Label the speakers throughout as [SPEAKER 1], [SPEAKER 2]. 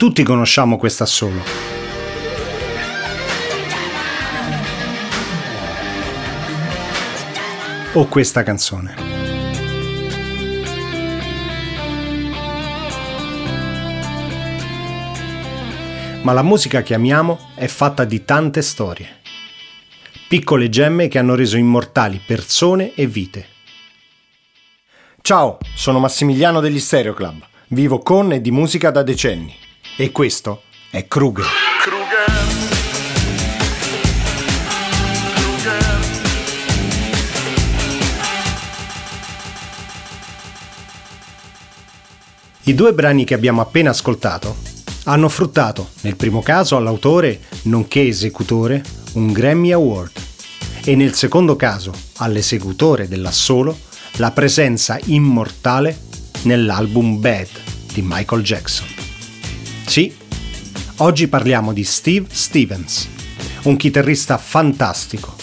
[SPEAKER 1] Tutti conosciamo questa solo. O questa canzone. Ma la musica che amiamo è fatta di tante storie. Piccole gemme che hanno reso immortali persone e vite. Ciao, sono Massimiliano degli Stereo Club. Vivo con e di musica da decenni. E questo è Kruger. I due brani che abbiamo appena ascoltato hanno fruttato, nel primo caso all'autore, nonché esecutore, un Grammy Award e nel secondo caso all'esecutore dell'assolo la presenza immortale nell'album Bad di Michael Jackson. Sì, oggi parliamo di Steve Stevens, un chitarrista fantastico,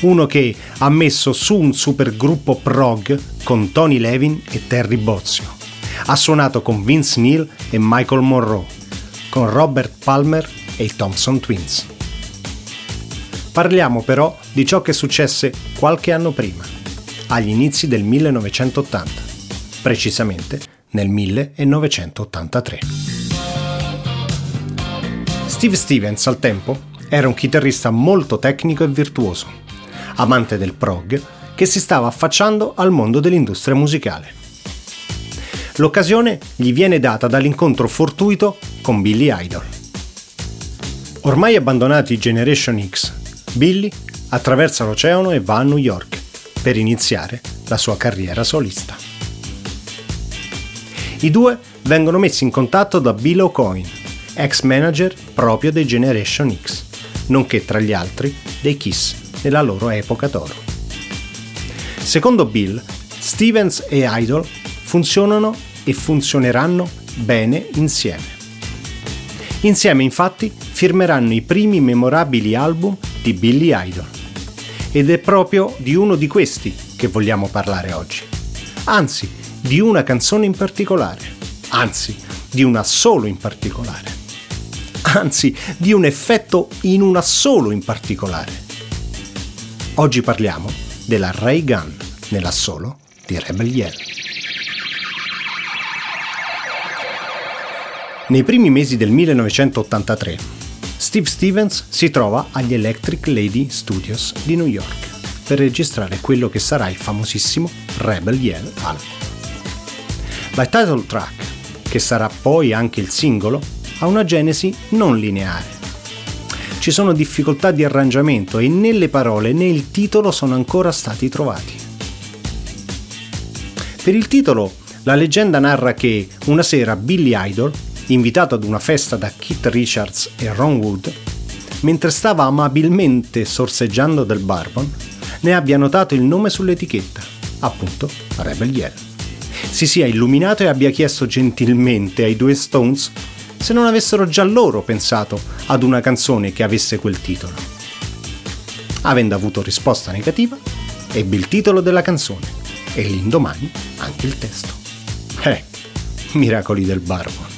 [SPEAKER 1] uno che ha messo su un supergruppo prog con Tony Levin e Terry Bozzio. Ha suonato con Vince Neil e Michael Monroe, con Robert Palmer e i Thompson Twins. Parliamo però di ciò che successe qualche anno prima, agli inizi del 1980, precisamente nel 1983. Steve Stevens al tempo era un chitarrista molto tecnico e virtuoso, amante del prog, che si stava affacciando al mondo dell'industria musicale. L'occasione gli viene data dall'incontro fortuito con Billy Idol. Ormai abbandonati Generation X, Billy attraversa l'oceano e va a New York per iniziare la sua carriera solista. I due vengono messi in contatto da Bill O'Coin, ex manager proprio dei Generation X, nonché tra gli altri dei Kiss nella loro epoca d'oro. Secondo Bill, Stevens e Idol funzionano e funzioneranno bene insieme. Insieme infatti firmeranno i primi memorabili album di Billy Idol. Ed è proprio di uno di questi che vogliamo parlare oggi. Anzi, di una canzone in particolare. Anzi, di una solo in particolare anzi di un effetto in un assolo in particolare. Oggi parliamo della Ray Gun nell'assolo di Rebel Yell. Nei primi mesi del 1983, Steve Stevens si trova agli Electric Lady Studios di New York per registrare quello che sarà il famosissimo Rebel Yell album. La title track, che sarà poi anche il singolo, ha una genesi non lineare. Ci sono difficoltà di arrangiamento e né le parole né il titolo sono ancora stati trovati. Per il titolo, la leggenda narra che una sera Billy Idol, invitato ad una festa da Keith Richards e Ron Wood, mentre stava amabilmente sorseggiando del bourbon, ne abbia notato il nome sull'etichetta, appunto Rebel Yell. Si sia illuminato e abbia chiesto gentilmente ai due Stones se non avessero già loro pensato ad una canzone che avesse quel titolo. Avendo avuto risposta negativa, ebbe il titolo della canzone e l'indomani anche il testo. Eh, miracoli del barbo.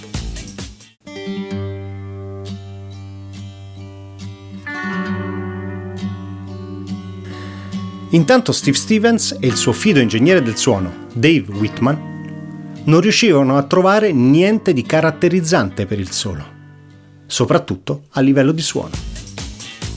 [SPEAKER 1] Intanto Steve Stevens e il suo fido ingegnere del suono, Dave Whitman, non riuscivano a trovare niente di caratterizzante per il solo, soprattutto a livello di suono.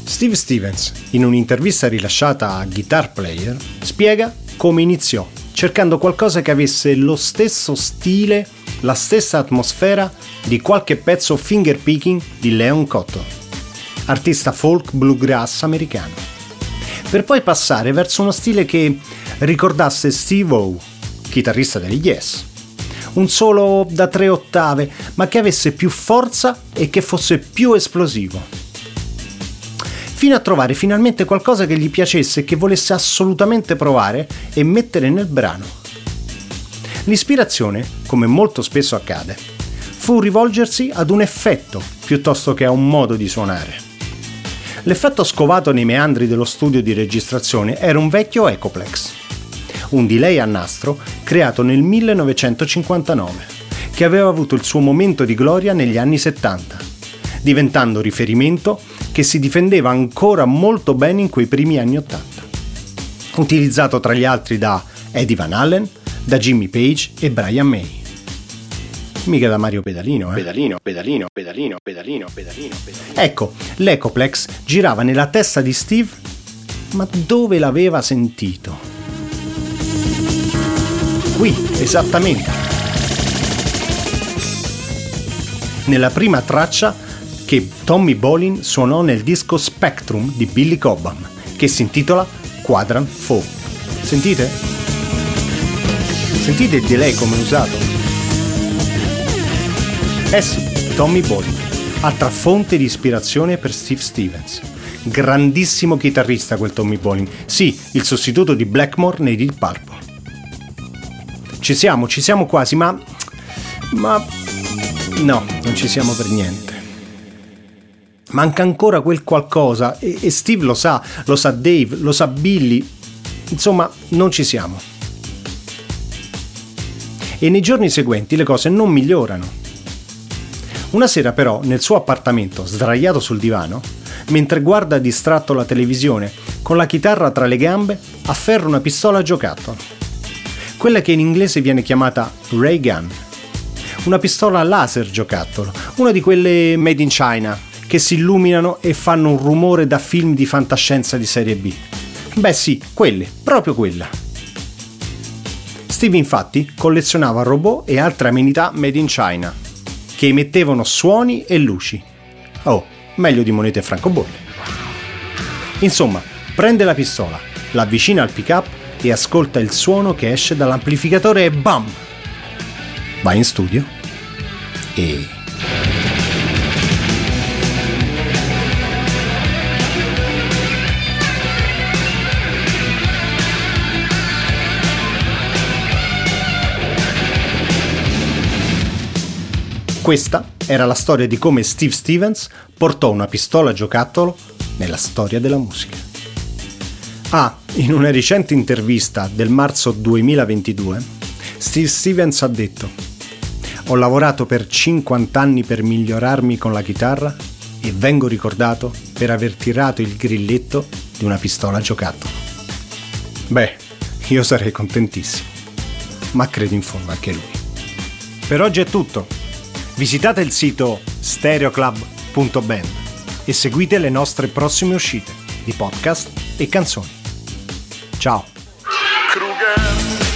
[SPEAKER 1] Steve Stevens, in un'intervista rilasciata a Guitar Player, spiega come iniziò, cercando qualcosa che avesse lo stesso stile, la stessa atmosfera di qualche pezzo finger picking di Leon Cotton, artista folk bluegrass americano, per poi passare verso uno stile che ricordasse Steve O, chitarrista degli Yes, un solo da tre ottave, ma che avesse più forza e che fosse più esplosivo. Fino a trovare finalmente qualcosa che gli piacesse e che volesse assolutamente provare e mettere nel brano. L'ispirazione, come molto spesso accade, fu rivolgersi ad un effetto piuttosto che a un modo di suonare. L'effetto scovato nei meandri dello studio di registrazione era un vecchio Ecoplex un delay a nastro creato nel 1959, che aveva avuto il suo momento di gloria negli anni 70, diventando riferimento che si difendeva ancora molto bene in quei primi anni 80. Utilizzato tra gli altri da Eddie Van Allen, da Jimmy Page e Brian May. Mica da Mario Pedalino, eh?
[SPEAKER 2] Pedalino, pedalino, pedalino, pedalino, pedalino, pedalino.
[SPEAKER 1] Ecco, l'Ecoplex girava nella testa di Steve, ma dove l'aveva sentito? Qui, esattamente. Nella prima traccia che Tommy Bolin suonò nel disco Spectrum di Billy Cobham, che si intitola Quadrant 4. Sentite? Sentite il delay come è usato? Eh sì, Tommy Bolin, altra fonte di ispirazione per Steve Stevens. Grandissimo chitarrista quel Tommy Bolin, sì, il sostituto di Blackmore nei Deep Purple. Ci siamo, ci siamo quasi, ma... ma... no, non ci siamo per niente. Manca ancora quel qualcosa e, e Steve lo sa, lo sa Dave, lo sa Billy. Insomma, non ci siamo. E nei giorni seguenti le cose non migliorano. Una sera però, nel suo appartamento, sdraiato sul divano, mentre guarda distratto la televisione, con la chitarra tra le gambe, afferra una pistola a giocattolo. Quella che in inglese viene chiamata ray gun. Una pistola laser giocattolo, una di quelle made in China, che si illuminano e fanno un rumore da film di fantascienza di serie B. Beh sì, quelle, proprio quella. Steve infatti collezionava robot e altre amenità made in China che emettevano suoni e luci. Oh, meglio di monete e francobolli. Insomma, prende la pistola, l'avvicina al pick-up e ascolta il suono che esce dall'amplificatore e BAM! Va in studio e Questa era la storia di come Steve Stevens portò una pistola giocattolo nella storia della musica. Ah, in una recente intervista del marzo 2022, Steve Stevens ha detto Ho lavorato per 50 anni per migliorarmi con la chitarra e vengo ricordato per aver tirato il grilletto di una pistola a giocattolo. Beh, io sarei contentissimo, ma credo in fondo anche lui. Per oggi è tutto. Visitate il sito stereoclub.band e seguite le nostre prossime uscite di podcast e canzoni. Ciao! Kruger.